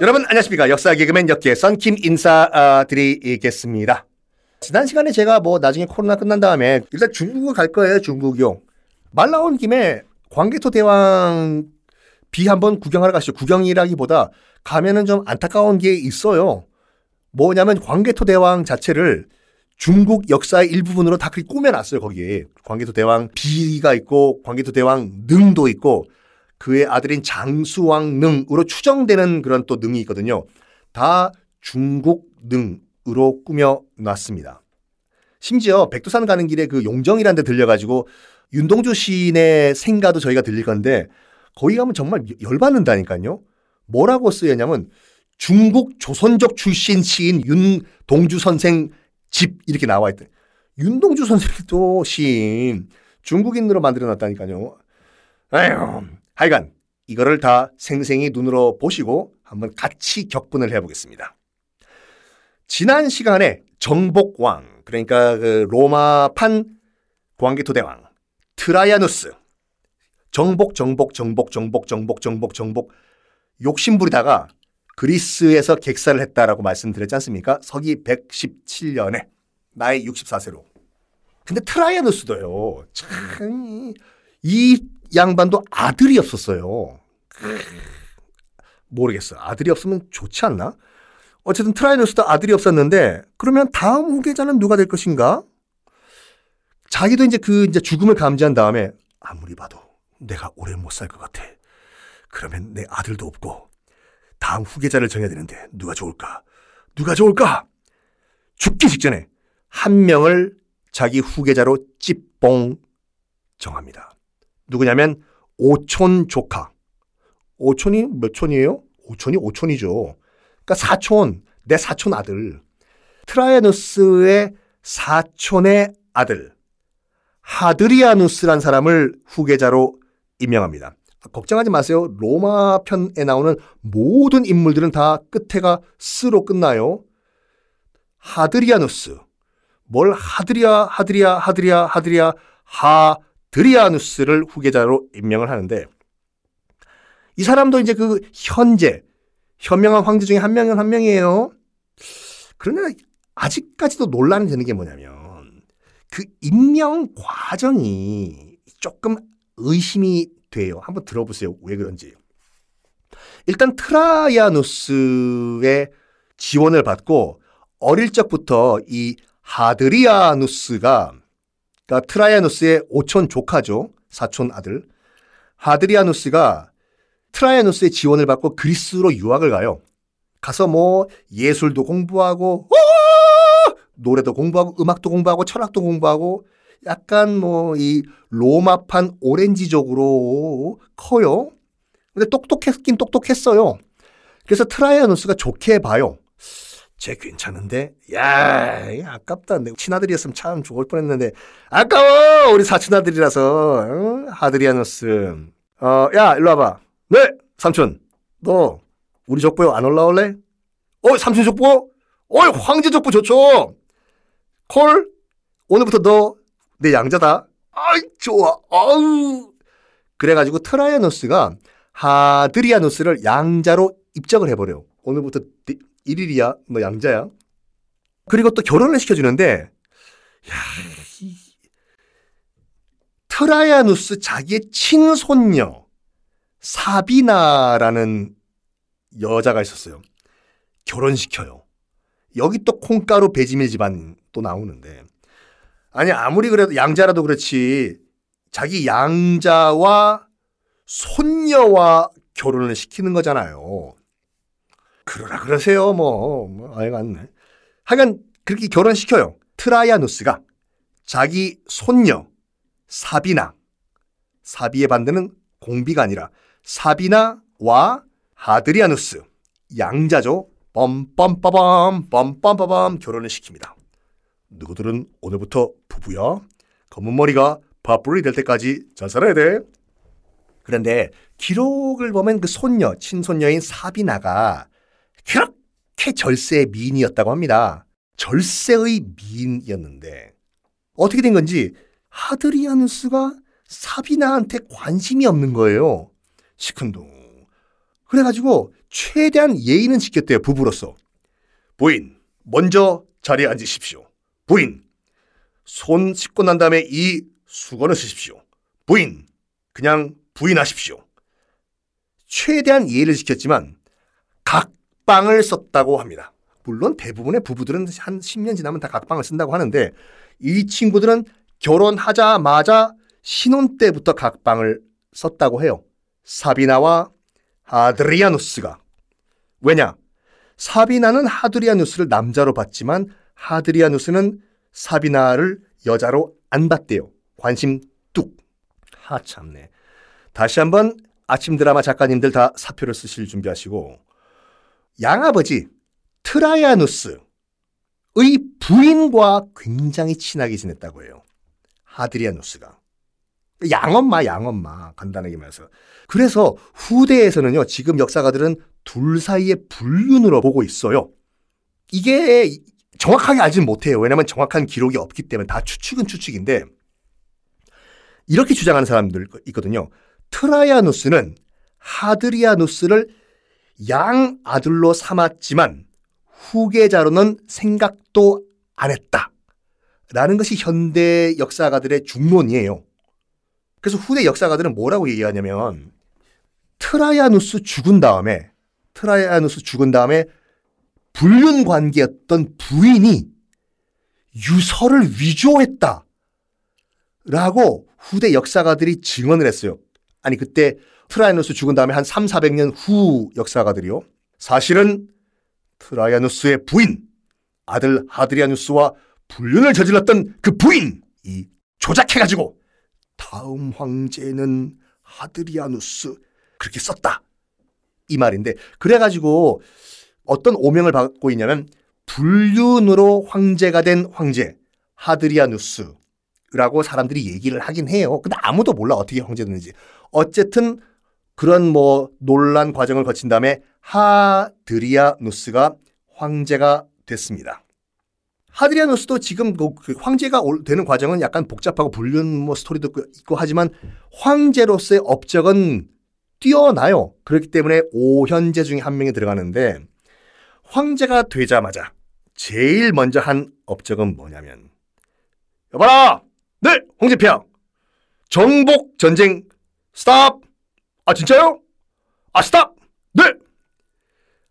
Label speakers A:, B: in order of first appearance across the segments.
A: 여러분 안녕하십니까 역사 개그맨 역계 썬킴 인사드리겠습니다. 지난 시간에 제가 뭐 나중에 코로나 끝난 다음에 일단 중국을 갈 거예요 중국이요. 말 나온 김에 광개토 대왕 비 한번 구경하러 가시죠. 구경이라기보다 가면은 좀 안타까운 게 있어요. 뭐냐면 광개토 대왕 자체를 중국 역사의 일부분으로 다 그렇게 꾸며놨어요 거기에 광개토 대왕 비가 있고 광개토 대왕 능도 있고 그의 아들인 장수왕 능으로 추정되는 그런 또 능이 있거든요. 다 중국 능으로 꾸며놨습니다. 심지어 백두산 가는 길에 그 용정이라는 데 들려가지고 윤동주 시인의 생가도 저희가 들릴 건데 거기 가면 정말 열받는다니까요. 뭐라고 쓰였냐면 중국 조선족 출신 시인 윤동주 선생 집 이렇게 나와 있대. 윤동주 선생도 시인 중국인으로 만들어 놨다니까요. 아휴 하여간 이거를 다 생생히 눈으로 보시고 한번 같이 격분을 해보겠습니다. 지난 시간에 정복왕 그러니까 그 로마판 광개토 대왕 트라이아누스 정복 정복 정복 정복 정복 정복 정복 욕심부리다가 그리스에서 객사를 했다라고 말씀드렸지 않습니까? 서기 117년에 나이 64세로. 근데 트라이아누스도요. 참 이 양반도 아들이 없었어요. 모르겠어요. 아들이 없으면 좋지 않나? 어쨌든 트라이아누스도 아들이 없었는데 그러면 다음 후계자는 누가 될 것인가? 자기도 이제 그 이제 죽음을 감지한 다음에 아무리 봐도 내가 오래 못 살 것 같아. 그러면 내 아들도 없고 다음 후계자를 정해야 되는데 누가 좋을까? 누가 좋을까? 죽기 직전에 한 명을 자기 후계자로 찌뽕 정합니다. 누구냐면 오촌 조카. 오촌이 몇 촌이에요? 오촌이 오촌이죠. 그러니까 사촌, 내 사촌 아들. 트라이아누스의 사촌의 아들. 하드리아누스란 사람을 후계자로 임명합니다. 걱정하지 마세요. 로마 편에 나오는 모든 인물들은 다 끝에가 스로 끝나요. 하드리아누스. 뭘 하드리아, 하드리아, 하드리아, 하드리아, 하, 드리아누스를 후계자로 임명을 하는데 이 사람도 이제 그 현재 현명한 황제 중에 한 명은 한 명이에요. 그러나 아직까지도 논란이 되는 게 뭐냐면 그 임명 과정이 조금 의심이 돼요. 한번 들어보세요. 왜 그런지. 일단 트라이아누스의 지원을 받고 어릴 적부터 이 하드리아누스가 그러니까 트라이아누스의 오촌 조카죠. 사촌 아들. 하드리아누스가 트라이아누스의 지원을 받고 그리스로 유학을 가요. 가서 뭐 예술도 공부하고 노래도 공부하고 음악도 공부하고 철학도 공부하고 약간 뭐 이 로마판 오렌지족으로 커요. 근데 똑똑했긴 똑똑했어요. 그래서 트라이아누스가 좋게 봐요. 쟤 괜찮은데? 야, 아깝다. 내 친아들이었으면 참 좋을 뻔했는데 아까워. 우리 사촌아들이라서 응? 하드리아누스. 어, 야, 일로 와봐. 네, 삼촌. 너 우리 족보 안 올라올래? 어, 삼촌 족보? 어, 황제 족보 좋죠. 콜. 오늘부터 너 내 양자다. 아이 좋아. 아우. 그래가지고 트라이아누스가 하드리아누스를 양자로 입적을 해버려. 오늘부터 1 일이야. 너 양자야. 그리고 또 결혼을 시켜주는데, 야, 이, 트라이아누스 자기의 친손녀, 사비나라는 여자가 있었어요. 결혼시켜요. 여기 또 콩가루 배지밀 집안 또 나오는데. 아니, 아무리 그래도 양자라도 그렇지, 자기 양자와 손녀와 결혼을 시키는 거잖아요. 그러라 그러세요. 뭐, 뭐 아이갔네. 하여간 그렇게 결혼시켜요. 트라이아누스가 자기 손녀 사비나 사비의 반대는 공비가 아니라 사비나와 하드리아누스 양자죠. 뻔뻔빠밤 뻔뻔빠밤 결혼을 시킵니다. 누구들은 오늘부터 부부야. 검은 머리가 밥불이 될 때까지 잘 살아야 돼. 그런데 기록을 보면 그 손녀, 친손녀인 사비나가 그렇게 절세의 미인이었다고 합니다. 절세의 미인이었는데 어떻게 된 건지 하드리아누스가 사비나한테 관심이 없는 거예요. 시큰둥. 그래가지고 최대한 예의는 지켰대요, 부부로서. 부인, 먼저 자리에 앉으십시오. 부인, 손 씻고 난 다음에 이 수건을 쓰십시오. 부인, 그냥 부인하십시오. 최대한 예의를 지켰지만 각 방을 썼다고 합니다. 물론 대부분의 부부들은 한 10년 지나면 다 각방을 쓴다고 하는데 이 친구들은 결혼하자마자 신혼 때부터 각방을 썼다고 해요. 사비나와 하드리아누스가. 왜냐? 사비나는 하드리아누스를 남자로 봤지만 하드리아누스는 사비나를 여자로 안 봤대요. 관심 뚝. 하 참네. 다시 한번 아침 드라마 작가님들 다 사표를 쓰실 준비하시고 양아버지 트라이아누스의 부인과 굉장히 친하게 지냈다고 해요. 하드리아누스가. 양엄마, 양엄마. 간단하게 말해서. 그래서 후대에서는요, 지금 역사가들은 둘 사이의 불륜으로 보고 있어요. 이게 정확하게 알지는 못해요. 왜냐면 정확한 기록이 없기 때문에 다 추측은 추측인데, 이렇게 주장하는 사람들 있거든요. 트라이아누스는 하드리아누스를 양 아들로 삼았지만 후계자로는 생각도 안 했다. 라는 것이 현대 역사가들의 중론이에요. 그래서 후대 역사가들은 뭐라고 얘기하냐면 트라이아누스 죽은 다음에 트라이아누스 죽은 다음에 불륜 관계였던 부인이 유서를 위조했다. 라고 후대 역사가들이 증언을 했어요. 아니 그때 트라이아누스 죽은 다음에 한 3, 400년 후 역사가들이요. 사실은 트라이아누스의 부인 아들 하드리아누스와 불륜을 저질렀던 그 부인이 조작해가지고 다음 황제는 하드리아누스 그렇게 썼다. 이 말인데 그래가지고 어떤 오명을 받고 있냐면 불륜으로 황제가 된 황제 하드리아누스라고 사람들이 얘기를 하긴 해요. 근데 아무도 몰라 어떻게 황제 됐는지. 어쨌든 그런 뭐 논란 과정을 거친 다음에 하드리아누스가 황제가 됐습니다. 하드리아누스도 지금 그 황제가 되는 과정은 약간 복잡하고 불륜 뭐 스토리도 있고 하지만 황제로서의 업적은 뛰어나요. 그렇기 때문에 오현제 중에 한 명이 들어가는데 황제가 되자마자 제일 먼저 한 업적은 뭐냐면 여봐라! 네! 홍제평! 정복 전쟁 스탑! 아 진짜요? 아 스탑! 네!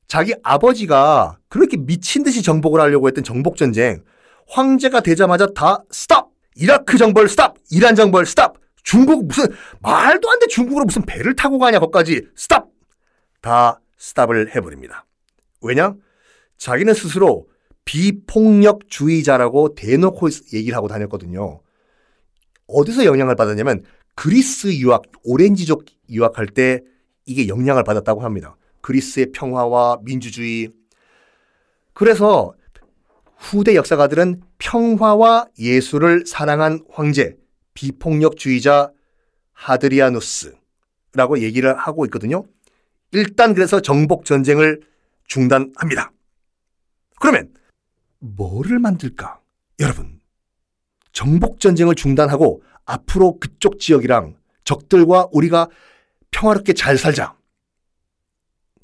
A: 자기 아버지가 그렇게 미친 듯이 정복을 하려고 했던 정복 전쟁 황제가 되자마자 다 스탑 이라크 정벌 스탑 이란 정벌 스탑 중국 무슨 말도 안 돼 중국으로 무슨 배를 타고 가냐 거까지 스탑 다 스탑을 해버립니다. 왜냐? 자기는 스스로 비폭력주의자라고 대놓고 얘기를 하고 다녔거든요. 어디서 영향을 받았냐면 그리스 유학 오렌지족 유학할 때 이게 영향을 받았다고 합니다. 그리스의 평화와 민주주의. 그래서 후대 역사가들은 평화와 예술을 사랑한 황제, 비폭력주의자 하드리아누스라고 얘기를 하고 있거든요. 일단 그래서 정복 전쟁을 중단합니다. 그러면 뭐를 만들까? 여러분, 정복 전쟁을 중단하고 앞으로 그쪽 지역이랑 적들과 우리가 평화롭게 잘 살자.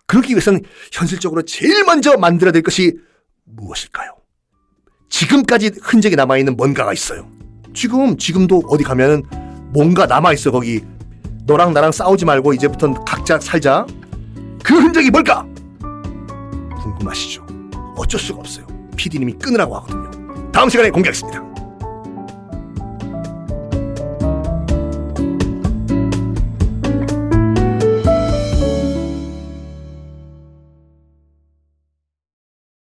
A: 그러기 위해서는 현실적으로 제일 먼저 만들어야 될 것이 무엇일까요? 지금까지 흔적이 남아있는 뭔가가 있어요. 지금, 지금도 어디 가면은 뭔가 남아있어, 거기. 너랑 나랑 싸우지 말고 이제부터는 각자 살자. 그 흔적이 뭘까? 궁금하시죠? 어쩔 수가 없어요. PD님이 끊으라고 하거든요. 다음 시간에 공개하겠습니다.